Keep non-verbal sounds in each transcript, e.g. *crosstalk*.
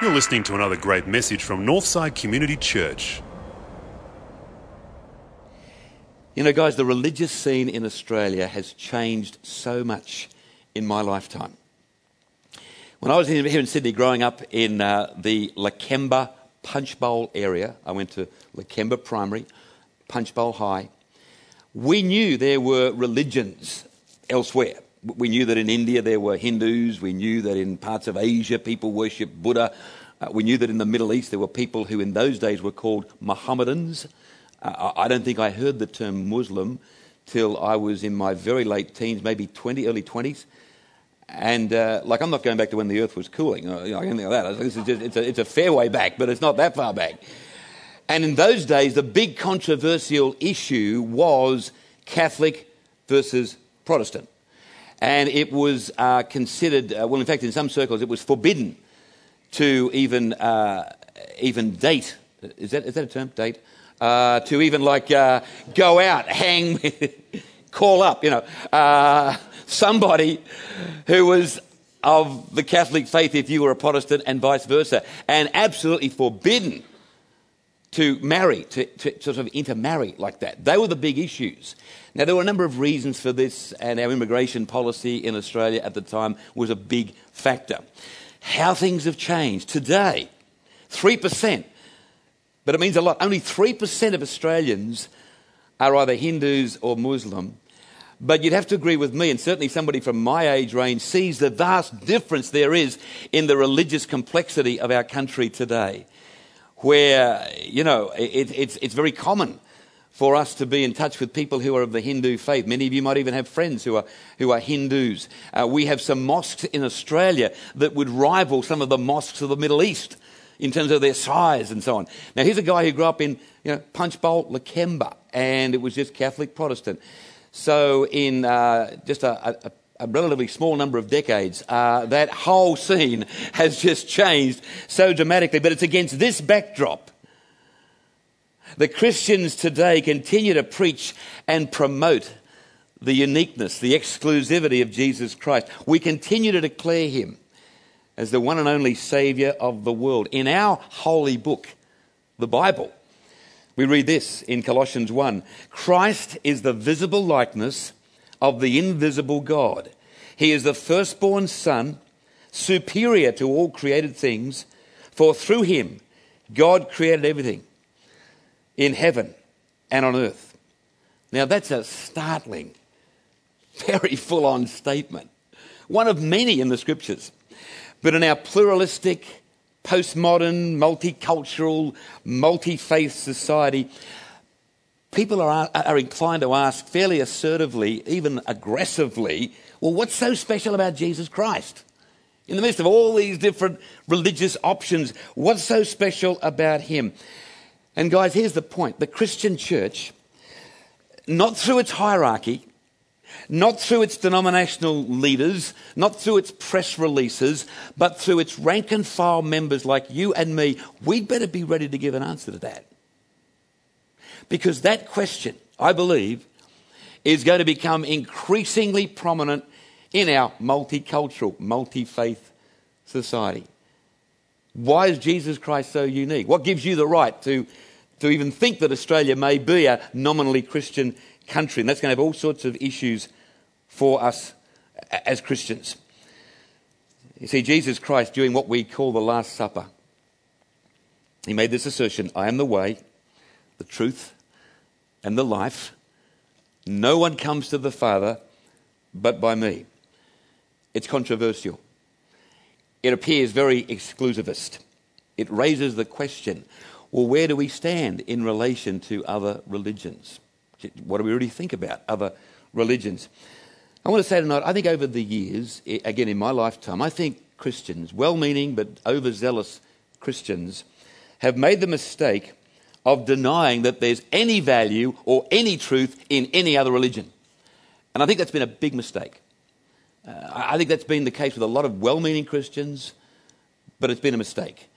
You're listening to another great message from Northside Community Church. You know, guys, the religious scene in Australia has changed so much in my lifetime. When I was here in Sydney growing up in uh, the Lakemba Punchbowl area, I went to Lakemba Primary, Punchbowl High. We knew there were religions elsewhere. We knew that in India there were Hindus. We knew that in parts of Asia people worshipped Buddha. Uh, we knew that in the Middle East there were people who in those days were called Mohammedans. Uh, I don't think I heard the term Muslim till I was in my very late teens, maybe 20, early 20s. And uh, like, I'm not going back to when the earth was cooling or you know, anything like that. This is just, it's, a, it's a fair way back, but it's not that far back. And in those days, the big controversial issue was Catholic versus Protestant. And it was uh, considered, uh, well, in fact, in some circles, it was forbidden to even, uh, even date. Is that, is that a term? Date? Uh, to even like uh, go out, hang, *laughs* call up, you know, uh, somebody who was of the Catholic faith if you were a Protestant and vice versa, and absolutely forbidden to marry, to, to, sort of intermarry like that. They were the big issues. Now, there were a number of reasons for this, and our immigration policy in Australia at the time was a big factor. How things have changed. Today, 3%, but it means a lot. Only 3% of Australians are either Hindus or Muslim. But you'd have to agree with me, and certainly somebody from my age range sees the vast difference there is in the religious complexity of our country today where, you know, it, it's, it's very common for us to be in touch with people who are of the Hindu faith. Many of you might even have friends who are, who are Hindus. Uh, we have some mosques in Australia that would rival some of the mosques of the Middle East in terms of their size and so on. Now, here's a guy who grew up in you know, Punchbowl, Lakemba, and it was just Catholic Protestant. So, in uh, just a, a, a relatively small number of decades, uh, that whole scene *laughs* has just changed so dramatically. But it's against this backdrop that Christians today continue to preach and promote the uniqueness, the exclusivity of Jesus Christ. We continue to declare him as the one and only Saviour of the world. In our holy book, the Bible, we read this in Colossians 1 Christ is the visible likeness of the invisible God. He is the firstborn Son, superior to all created things, for through him God created everything in heaven and on earth. Now, that's a startling, very full on statement, one of many in the scriptures. But in our pluralistic, postmodern, multicultural, multi faith society, people are, are inclined to ask fairly assertively, even aggressively, well, what's so special about Jesus Christ? In the midst of all these different religious options, what's so special about him? And guys, here's the point the Christian church, not through its hierarchy, not through its denominational leaders, not through its press releases, but through its rank and file members like you and me, we'd better be ready to give an answer to that. Because that question, I believe, is going to become increasingly prominent in our multicultural, multi faith society. Why is Jesus Christ so unique? What gives you the right to, to even think that Australia may be a nominally Christian country? And that's going to have all sorts of issues for us as Christians. You see, Jesus Christ, doing what we call the Last Supper, he made this assertion I am the way, the truth, and the life. No one comes to the Father but by me. It's controversial. It appears very exclusivist. It raises the question well, where do we stand in relation to other religions? What do we really think about other religions? I want to say tonight, I think over the years, again in my lifetime, I think Christians, well meaning but overzealous Christians, have made the mistake of denying that there's any value or any truth in any other religion. And I think that's been a big mistake. Uh, I think that's been the case with a lot of well meaning Christians, but it's been a mistake.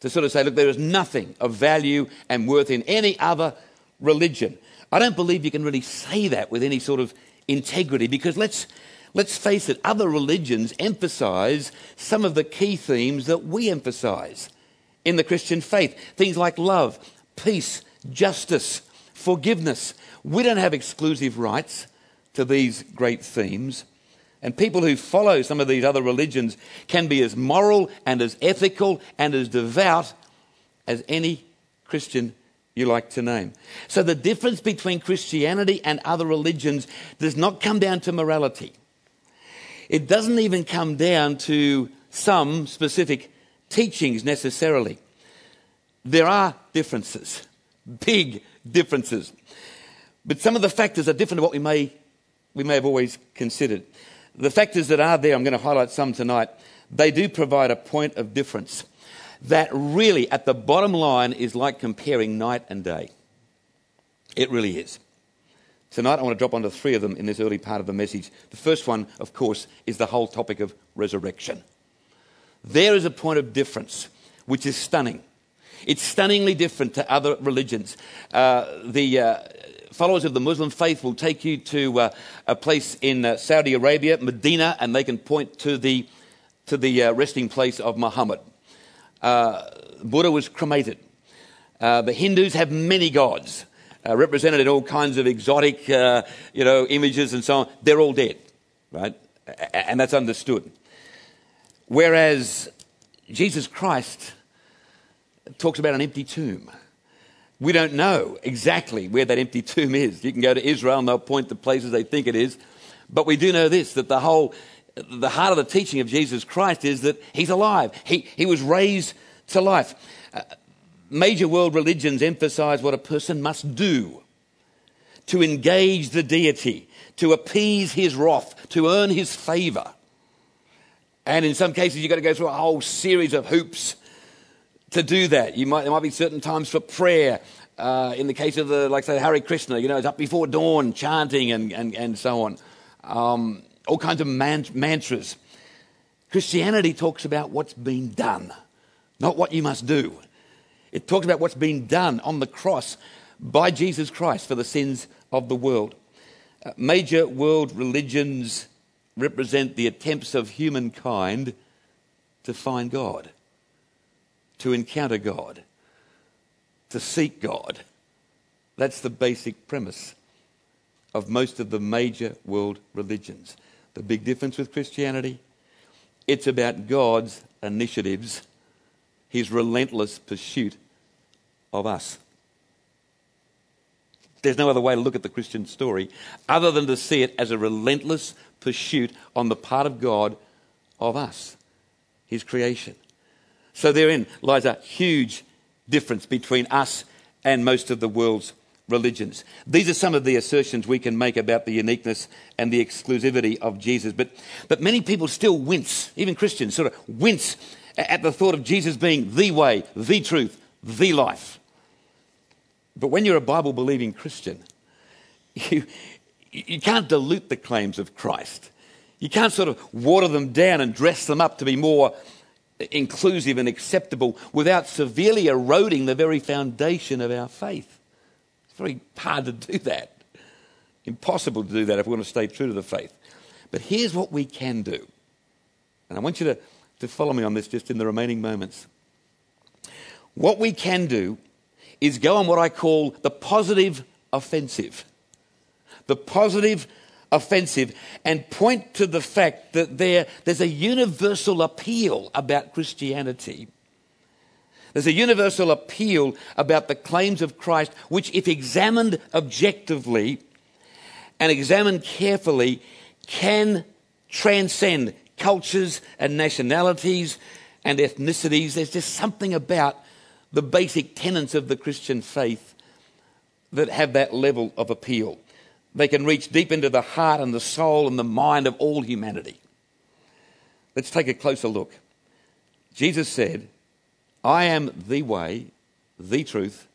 To sort of say, look, there is nothing of value and worth in any other religion. I don't believe you can really say that with any sort of integrity because let's, Let's face it, other religions emphasize some of the key themes that we emphasize in the Christian faith. Things like love, peace, justice, forgiveness. We don't have exclusive rights to these great themes. And people who follow some of these other religions can be as moral and as ethical and as devout as any Christian you like to name. So the difference between Christianity and other religions does not come down to morality. It doesn't even come down to some specific teachings necessarily. There are differences, big differences. But some of the factors are different to what we may, we may have always considered. The factors that are there, I'm going to highlight some tonight, they do provide a point of difference that really, at the bottom line, is like comparing night and day. It really is. Tonight, I want to drop onto three of them in this early part of the message. The first one, of course, is the whole topic of resurrection. There is a point of difference which is stunning. It's stunningly different to other religions. Uh, the uh, followers of the Muslim faith will take you to uh, a place in uh, Saudi Arabia, Medina, and they can point to the, to the uh, resting place of Muhammad. Uh, Buddha was cremated. the Hindus have many gods uh, represented in all kinds of exotic, uh, you know, images and so on, they're all dead, right? And that's understood. Whereas Jesus Christ talks about an empty tomb. We don't know exactly where that empty tomb is. You can go to Israel and they'll point to places they think it is. But we do know this that the whole, the heart of the teaching of Jesus Christ is that he's alive. He, he was raised to life. Uh, major world religions emphasize what a person must do to engage the deity, to appease his wrath, to earn his favor. And in some cases, you've got to go through a whole series of hoops to do that. You might, there might be certain times for prayer. Uh, in the case of the, like say, Hare Krishna, you know, it's up before dawn, chanting and, and, and so on. Um, all kinds of man- mantras. Christianity talks about what's been done, not what you must do. It talks about what's been done on the cross by Jesus Christ for the sins of the world. Uh, major world religions represent the attempts of humankind to find God, to encounter God, to seek God. That's the basic premise of most of the major world religions. The big difference with Christianity it's about God's initiatives, his relentless pursuit of us. There's no other way to look at the Christian story other than to see it as a relentless pursuit on the part of God of us, His creation. So therein lies a huge difference between us and most of the world's religions. These are some of the assertions we can make about the uniqueness and the exclusivity of Jesus. But, but many people still wince, even Christians sort of wince at the thought of Jesus being the way, the truth, the life. But when you're a Bible believing Christian, *laughs* you, you can't dilute the claims of Christ. You can't sort of water them down and dress them up to be more inclusive and acceptable without severely eroding the very foundation of our faith. It's very hard to do that. Impossible to do that if we want to stay true to the faith. But here's what we can do. And I want you to, to follow me on this just in the remaining moments. What we can do is go on what I call the positive offensive. The positive offensive and point to the fact that there, there's a universal appeal about Christianity. There's a universal appeal about the claims of Christ, which, if examined objectively and examined carefully, can transcend cultures and nationalities and ethnicities. There's just something about the basic tenets of the Christian faith that have that level of appeal. They can reach deep into the heart and the soul and the mind of all humanity. Let's take a closer look. Jesus said, I am the way, the truth,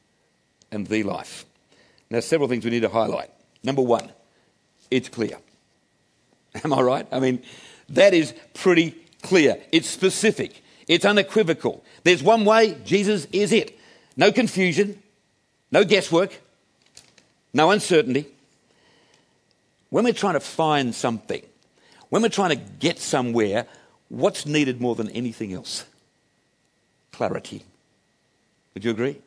and the life. Now, several things we need to highlight. Number one, it's clear. *laughs* Am I right? I mean, that is pretty clear. It's specific. It's unequivocal. There's one way, Jesus is it. No confusion, no guesswork, no uncertainty. When we're trying to find something, when we're trying to get somewhere, what's needed more than anything else? Clarity. Would you agree?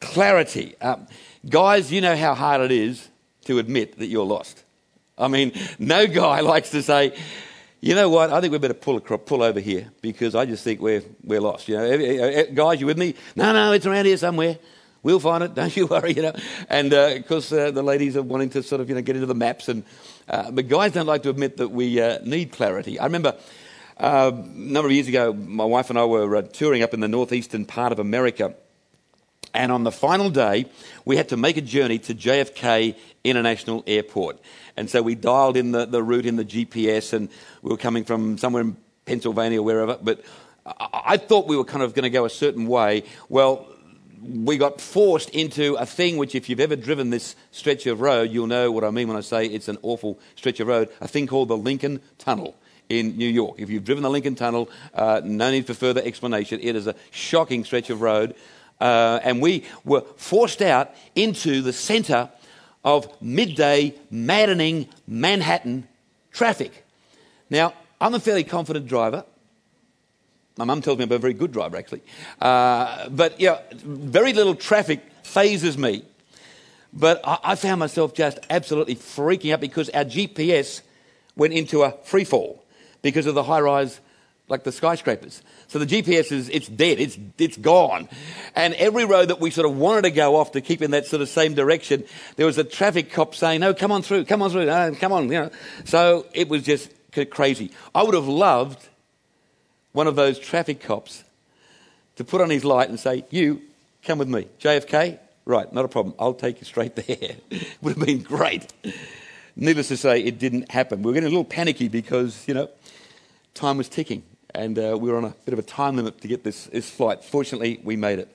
Clarity. Um, guys, you know how hard it is to admit that you're lost. I mean, no guy *laughs* likes to say, you know what, I think we better pull, pull over here because I just think we're, we're lost. You know, guys, you with me? No, no, it's around here somewhere. We'll find it. *laughs* Don't you worry. You know, and because uh, uh, the ladies are wanting to sort of you know get into the maps, and uh, but guys don't like to admit that we uh, need clarity. I remember. Uh, a number of years ago, my wife and I were uh, touring up in the northeastern part of America, and on the final day, we had to make a journey to JFK International Airport. And so we dialed in the, the route in the GPS, and we were coming from somewhere in Pennsylvania or wherever. But I, I thought we were kind of going to go a certain way. Well, we got forced into a thing which, if you've ever driven this stretch of road, you'll know what I mean when I say it's an awful stretch of road. A thing called the Lincoln Tunnel in New York. If you've driven the Lincoln Tunnel, uh, no need for further explanation. It is a shocking stretch of road. Uh, and we were forced out into the centre of midday, maddening Manhattan traffic. Now, I'm a fairly confident driver. My mum tells me I'm a very good driver, actually. Uh, but, yeah, very little traffic fazes me. But I, I found myself just absolutely freaking out because our GPS went into a free fall because of the high rise, like the skyscrapers. So the GPS is it's dead, it's it's gone. And every road that we sort of wanted to go off to keep in that sort of same direction, there was a traffic cop saying, "No, come on through, come on through, no, come on," you know. So it was just crazy. I would have loved one of those traffic cops to put on his light and say, "You come with me, JFK." Right, not a problem. I'll take you straight *laughs* there. would have been great. Needless to say, it didn't happen. We were getting a little panicky because you know time was ticking and uh, we were on a bit of a time limit to get this, this flight. Fortunately, we made it.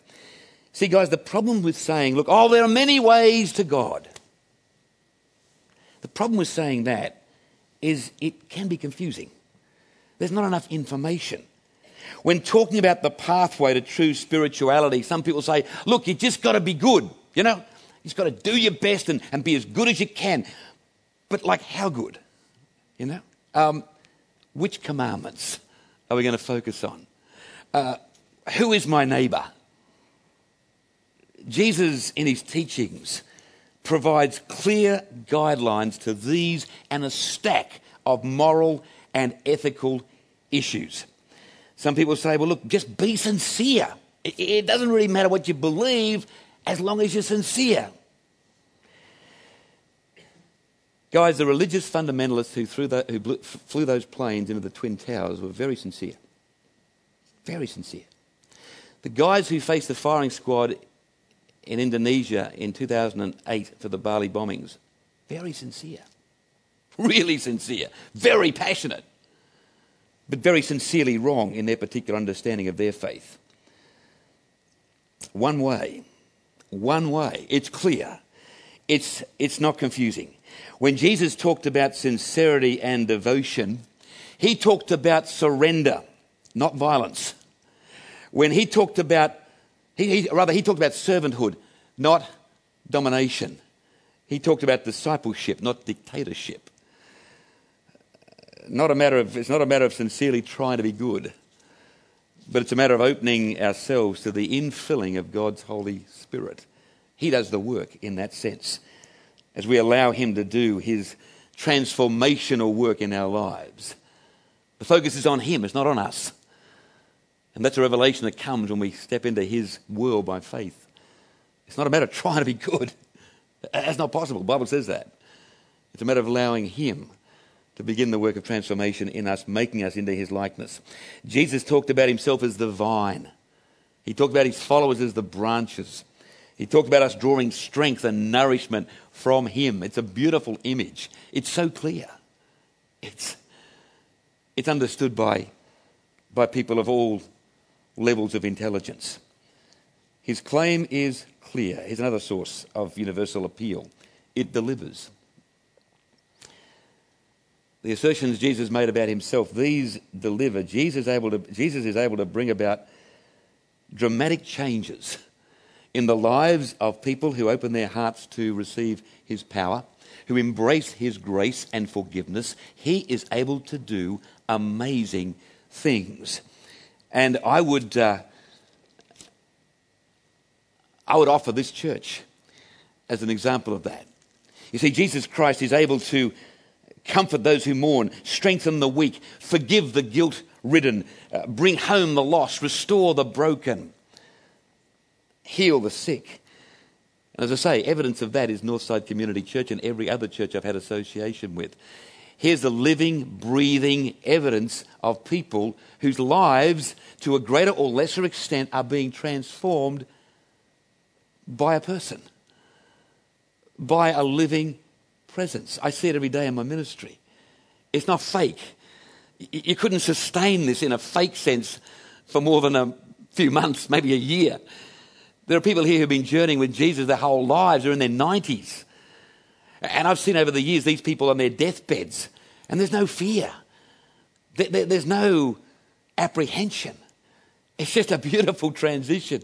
See, guys, the problem with saying, look, oh, there are many ways to God. The problem with saying that is it can be confusing. There's not enough information. When talking about the pathway to true spirituality, some people say, look, you just got to be good, you know? You just got to do your best and, and be as good as you can. But, like, how good? You know? Um, which commandments? are we going to focus on? Uh, who is my neighbor? Jesus, in his teachings, provides clear guidelines to these and a stack of moral and ethical issues. Some people say, well, look, just be sincere. It, doesn't really matter what you believe as long as you're sincere. Guys, the religious fundamentalists who, the, who blew, flew those planes into the Twin Towers were very sincere. Very sincere. The guys who faced the firing squad in Indonesia in 2008 for the Bali bombings, very sincere. Really sincere. Very passionate. But very sincerely wrong in their particular understanding of their faith. One way. One way. It's clear. It's, it's not confusing. When Jesus talked about sincerity and devotion, he talked about surrender, not violence. When he talked about, he, he, rather, he talked about servanthood, not domination. He talked about discipleship, not dictatorship. Not a matter of, it's not a matter of sincerely trying to be good, but it's a matter of opening ourselves to the infilling of God's Holy Spirit. He does the work in that sense as we allow Him to do His transformational work in our lives. The focus is on Him, it's not on us. And that's a revelation that comes when we step into His world by faith. It's not a matter of *laughs* trying to be good. That's not possible. The Bible says that. It's a matter of allowing Him to begin the work of transformation in us, making us into His likeness. Jesus talked about Himself as the vine, He talked about His followers as the branches. He talked about us drawing strength and nourishment from Him. It's a beautiful image. It's so clear. It's, it's understood by, by people of all levels of intelligence. His claim is clear. Here's another source of universal appeal it delivers. The assertions Jesus made about himself, these deliver. Jesus, able to, Jesus is able to bring about dramatic changes in the lives of people who open their hearts to receive his power. who embrace his grace and forgiveness, he is able to do amazing things. And I would, uh, I would offer this church as an example of that. You see, Jesus Christ is able to comfort those who mourn, strengthen the weak, forgive the guilt ridden, uh, bring home the lost, restore the broken, heal the sick. And as I say, evidence of that is Northside Community Church and every other church I've had association with. Here's the living, breathing evidence of people whose lives, to a greater or lesser extent, are being transformed by a person, by a living presence. I see it every day in my ministry. It's not fake. You couldn't sustain this in a fake sense for more than a few months, maybe a year. There are people here who've been journeying with Jesus their whole lives, they're in their 90s. And I've seen over the years these people on their deathbeds, and there's no fear, there's no apprehension. It's just a beautiful transition,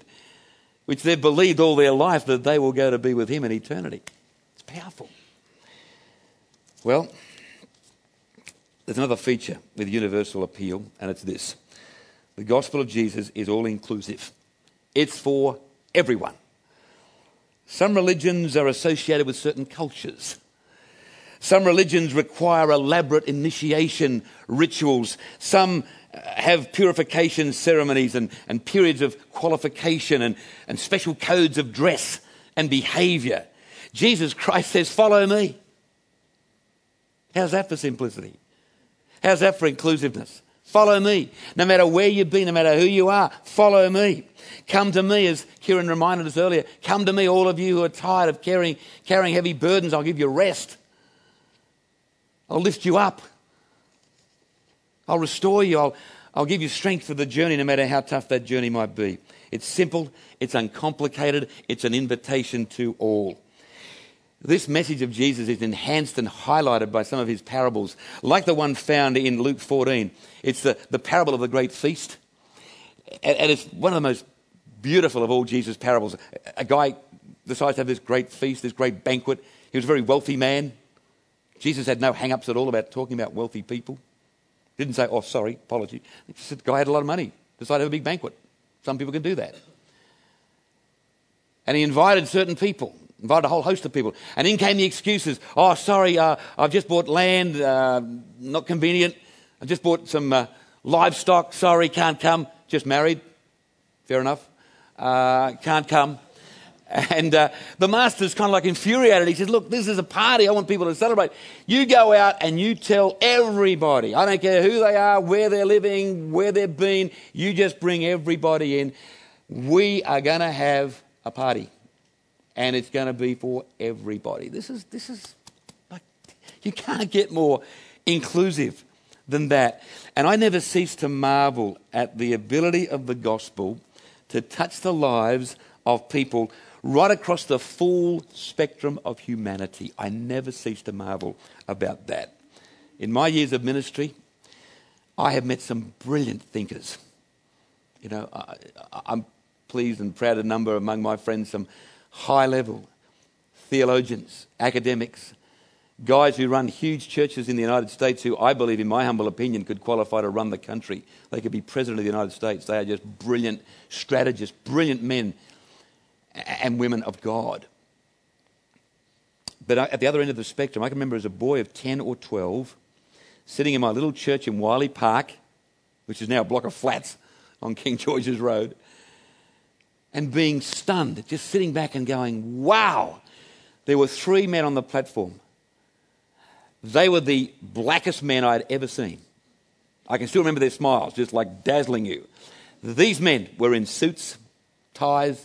which they've believed all their life that they will go to be with Him in eternity. It's powerful. Well, there's another feature with universal appeal, and it's this the gospel of Jesus is all inclusive, it's for everyone. Some religions are associated with certain cultures. Some religions require elaborate initiation rituals. Some uh, have purification ceremonies and, and periods of qualification and, and special codes of dress and behavior. Jesus Christ says, Follow me. How's that for simplicity? How's that for inclusiveness? Follow me. No matter where you've been, no matter who you are, follow me. Come to me, as Kieran reminded us earlier. Come to me, all of you who are tired of carrying, carrying heavy burdens. I'll give you rest. I'll lift you up. I'll restore you. I'll, I'll give you strength for the journey, no matter how tough that journey might be. It's simple, it's uncomplicated, it's an invitation to all. This message of Jesus is enhanced and highlighted by some of his parables, like the one found in Luke 14. It's the, the parable of the great feast. And, and it's one of the most beautiful of all Jesus' parables. A guy decides to have this great feast, this great banquet. He was a very wealthy man. Jesus had no hang ups at all about talking about wealthy people. Didn't say, oh, sorry, apology. He said, the guy had a lot of money, decided to have a big banquet. Some people can do that. And he invited certain people invited a whole host of people. And in came the excuses. Oh, sorry, uh, I've just bought land, uh, not convenient. I've just bought some uh, livestock. Sorry, can't come. Just married. Fair enough. Uh, can't come. *laughs* And uh, the master's kind of like infuriated. He says, Look, this is a party. I want people to celebrate. You go out and you tell everybody. I don't care who they are, where they're living, where they've been. You just bring everybody in. We are going to have a party and it's going to be for everybody. This is, this is like, you can't get more inclusive than that. And I never cease to marvel at the ability of the gospel to touch the lives of people right across the full spectrum of humanity. I never cease to marvel about that. In my years of ministry, I have met some brilliant thinkers. You know, I, am pleased and proud to number among my friends some high level theologians, academics, guys who run huge churches in the United States who I believe, in my humble opinion, could qualify to run the country. They could be president of the United States. They are just brilliant strategists, brilliant men and women of God. But uh, at the other end of the spectrum, I can remember as a boy of 10 or 12, sitting in my little church in Wiley Park, which is now a block of flats on King George's Road, and being stunned, just sitting back and going, wow. There were three men on the platform. They were the blackest men I had ever seen. I can still remember their smiles, just like dazzling you. These men were in suits, ties,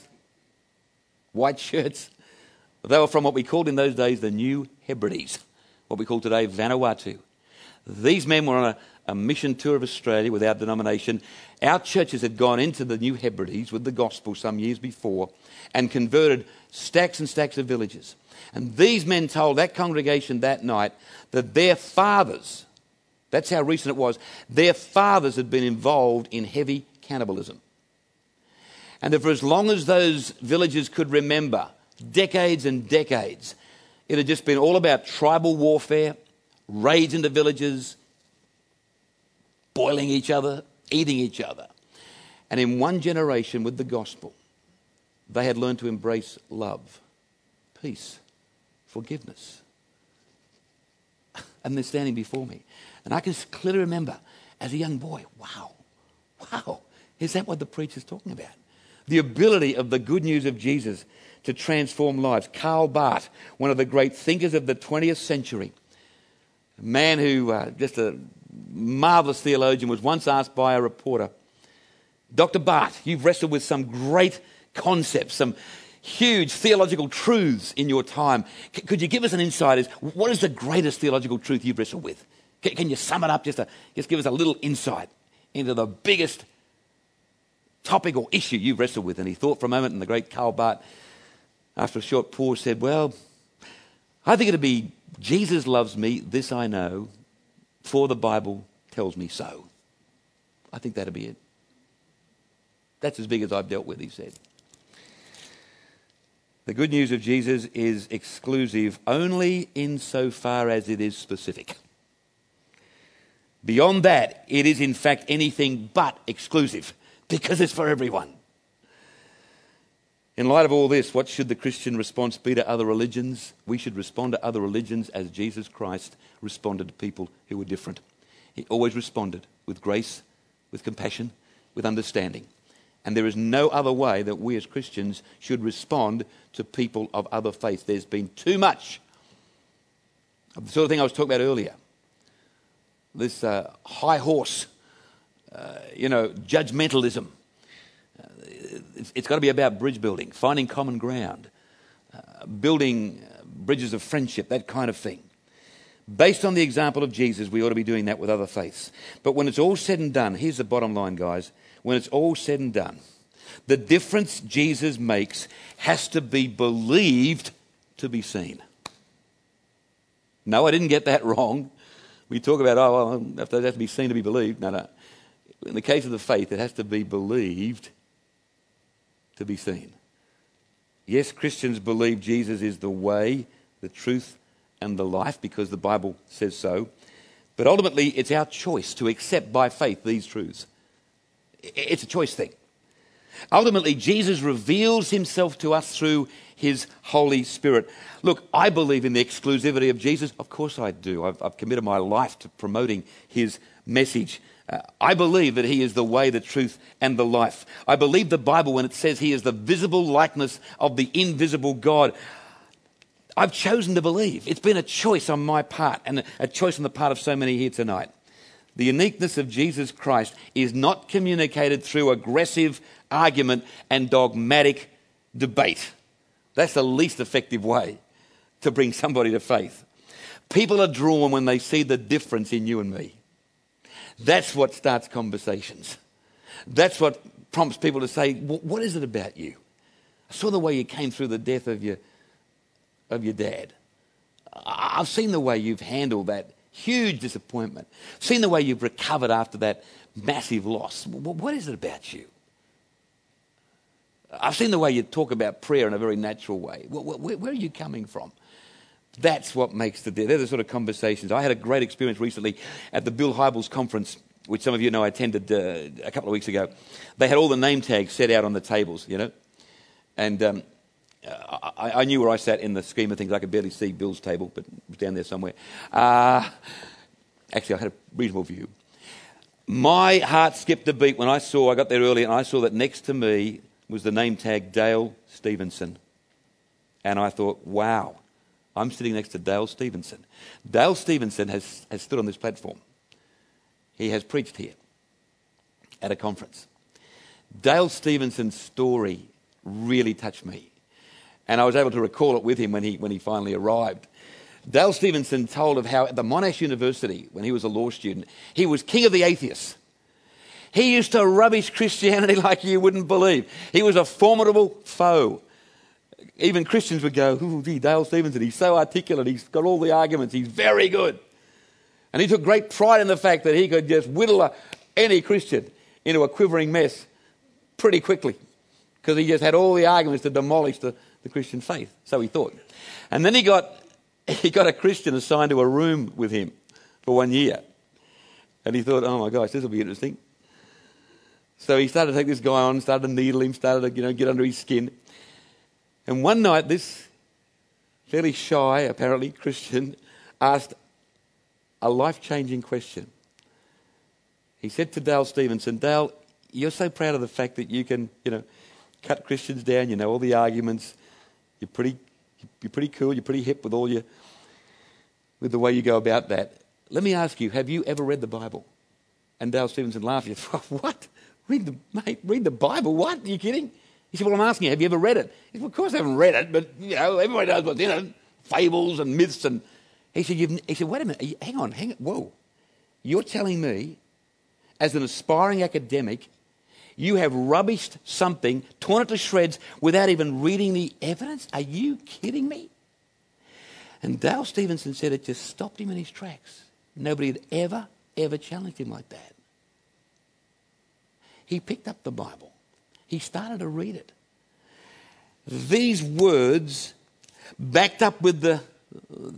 white shirts. They were from what we called in those days the New Hebrides, what we call today Vanuatu. These men were on a, a mission tour of Australia with our denomination. Our churches had gone into the New Hebrides with the gospel some years before and converted stacks and stacks of villages. And these men told that congregation that night that their fathers, that's how recent it was, their fathers had been involved in heavy cannibalism. And that for as long as those villages could remember, decades and decades, It had just been all about tribal warfare, raids into villages, boiling each other, eating each other. And in one generation with the gospel, they had learned to embrace love, peace, forgiveness. *laughs* And they're standing before me. And I can clearly remember as a young boy, wow, wow, is that what the preacher's talking about? The ability of the good news of Jesus to transform lives. Karl Barth, one of the great thinkers of the 20th century, a man who, uh, just a marvelous theologian, was once asked by a reporter, Dr. Barth, you've wrestled with some great concepts, some huge theological truths in your time. C- could you give us an insight as what is the greatest theological truth you've wrestled with? C- can you sum it up? Just, just give us a little insight into the biggest topic or issue you've wrestled with. And he thought for a moment, and the great Karl Barth, after a short pause, said, Well, I think it'd be Jesus loves me, this I know, for the Bible tells me so. I think that'd be it. That's as big as I've dealt with, he said. The good news of Jesus is exclusive only insofar as it is specific. Beyond that, it is in fact anything but exclusive because it's for everyone. In light of all this, what should the Christian response be to other religions? We should respond to other religions as Jesus Christ responded to people who were different. He always responded with grace, with compassion, with understanding. And there is no other way that we as Christians should respond to people of other faiths. There's been too much of the sort of thing I was talking about earlier. This uh, high horse, uh, you know, judgmentalism. It's, it's got to be about bridge building, finding common ground, uh, building uh, bridges of friendship, that kind of thing. Based on the example of Jesus, we ought to be doing that with other faiths. But when it's all said and done, here's the bottom line, guys when it's all said and done, the difference Jesus makes has to be believed to be seen. No, I didn't get that *laughs* wrong. We talk about, oh, well, it has to be seen to be believed. No, no. In the case of the faith, it has to be believed to be seen. Yes, Christians believe Jesus is the way, the truth, and the life because the Bible says so. But ultimately, it's our choice to accept by faith these truths. It's a choice thing. Ultimately, Jesus reveals himself to us through his Holy Spirit. Look, I believe in the exclusivity of Jesus. Of course, I do. I've, I've committed my life to promoting his message. I believe that he is the way, the truth, and the life. I believe the Bible when it says he is the visible likeness of the invisible God. I've chosen to believe. It's been a choice on my part and a choice on the part of so many here tonight. The uniqueness of Jesus Christ is not communicated through aggressive argument and dogmatic debate. That's the least effective way to bring somebody to faith. People are drawn when they see the difference in you and me. That's what starts conversations. That's what prompts people to say, What is it about you? I saw the way you came through the death of your, of your dad. I've seen the way you've handled that Huge disappointment. I've Seen the way you've recovered after that massive loss. What is it about you? I've seen the way you talk about prayer in a very natural way. Where, are you coming from? That's what makes the They're the sort of conversations. I had a great experience recently at the Bill Hybels conference, which some of you know I attended uh, a couple of weeks ago. They had all the name tags set out on the tables, you know. And um, I, I, knew where I sat in the scheme of things. I could barely see Bill's table, but it was down there somewhere. Uh, actually, I had a reasonable view. My heart skipped a beat when I saw, I got there early, and I saw that next to me was the name tag Dale Stevenson. And I thought, wow, I'm sitting next to Dale Stevenson. Dale Stevenson has, has stood on this platform. He has preached here at a conference. Dale Stevenson's story really touched me and I was able to recall it with him when he, when he finally arrived. Dale Stevenson told of how at the Monash University, when he was a law student, he was king of the atheists. He used to rubbish Christianity *laughs* like you wouldn't believe. He was a formidable foe. Even Christians would go, Ooh, gee, Dale Stevenson, he's so articulate, he's got all the arguments, he's very good. And he took great pride in the fact that he could just whittle a, any Christian into a quivering mess pretty quickly because he just had all the arguments to demolish the, the Christian faith. So he thought. And then he got *laughs* he got a Christian assigned to a room with him for one year. And he thought, oh my gosh, this will be interesting. So he started to take this guy on, started to needle him, started to you know, get under his skin. And one night, this fairly shy, apparently, Christian asked a life changing question. He said to Dale Stevenson, Dale, you're so proud of the fact that you can, you know, cut Christians down, you know, all the arguments. You're pretty, you're pretty cool, you're pretty hip with all your, with the way you go about that. Let me ask you, have you ever read the Bible? And Dale Stevenson laughed. *laughs* What? Read the, mate, read the Bible? What? Are you kidding? He said, well, I'm asking you, have you ever read it? He said, well, of course I haven't read it, but, you know, everybody knows what's in it. Fables and myths and... He said, he said wait a minute, you, hang on, hang on, whoa. You're telling me, as an aspiring academic, you have rubbished something, torn it to shreds without even reading the evidence? Are you kidding me? And Dale Stevenson said it just stopped him in his tracks. Nobody had ever, ever challenged him like that. He picked up the Bible. He started to read it. These words, backed up with the,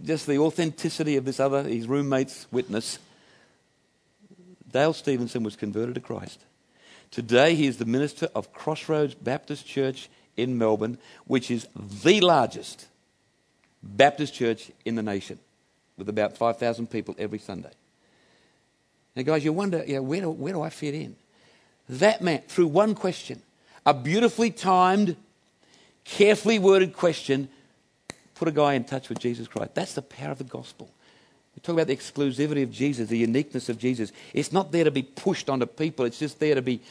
just the authenticity of this other, his roommate's witness, Dale Stevenson was converted to Christ. Today, he is the minister of Crossroads Baptist Church in Melbourne, which is the largest Baptist church in the nation, with about 5,000 people every Sunday. Now, guys, you wonder, where, do, where do I fit in? That man, through one question, a beautifully timed, carefully worded question, put a guy in touch with Jesus Christ. That's the power of the gospel. We talk about the exclusivity of Jesus, the uniqueness of Jesus. It's not there to be pushed onto people, it's just there to be,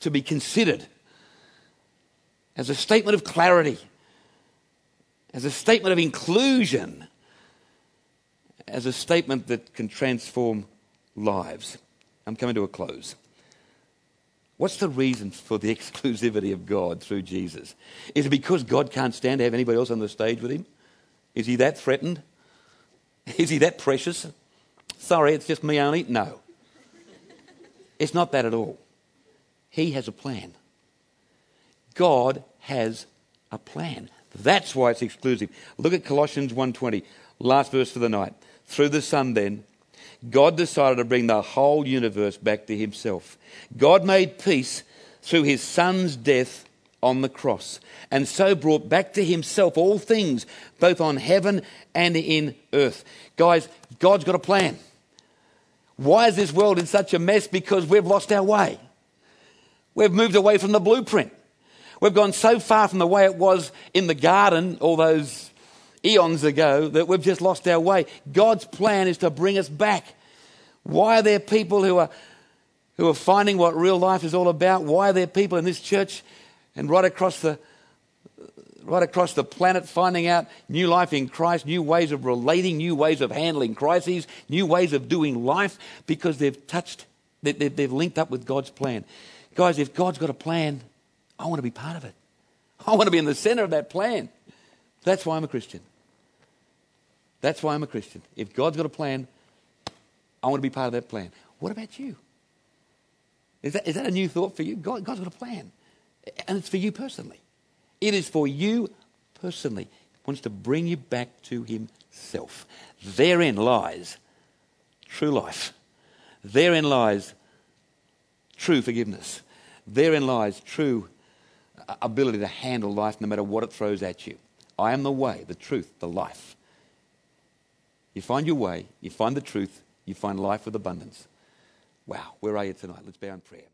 to be considered as a statement of clarity, as a statement of inclusion, as a statement that can transform lives. I'm coming to a close. What's the reason for the *laughs* exclusivity of God through Jesus? Is it because God can't stand to have anybody else on the stage with him? Is he that threatened? Is he that precious? Sorry, it's just me only? No. It's not that at all. He has a plan. God has a plan. That's why it's exclusive. Look at Colossians 1:20, last verse for the night. Through the Son then, God decided to bring the whole universe back to himself. God made peace through his son's death on the cross, and so brought back to himself all things, both on heaven and in earth. Guys, God's got a plan. Why is this world in such a mess? Because we've lost our way. We've moved away from the blueprint. We've gone so far from the way it was in the garden all those eons ago that we've just lost our way. God's plan is to bring us back. Why are there people who are, who are finding what real life is all about? Why are there people in this church and right across the right across the planet finding out new life in Christ, new ways of relating, new ways of handling crises, new ways of doing life because they've touched, they've linked up with God's plan. Guys, if God's got a plan, I want to be part of it. I want to be in the center of that plan. That's why I'm a Christian. That's why I'm a Christian. If God's got a plan, I want to be part of that plan. What about you? Is that, is that a new thought for you? God, God's got a plan. And it's for you personally. It is for you personally. He wants to bring you back to Himself. Therein lies true life. Therein lies true forgiveness. Therein lies true uh, ability to handle life no matter what it throws at you. I am the way, the truth, the life. You find your way, you find the truth, you find life with abundance. Wow, where are you tonight? Let's bow in prayer.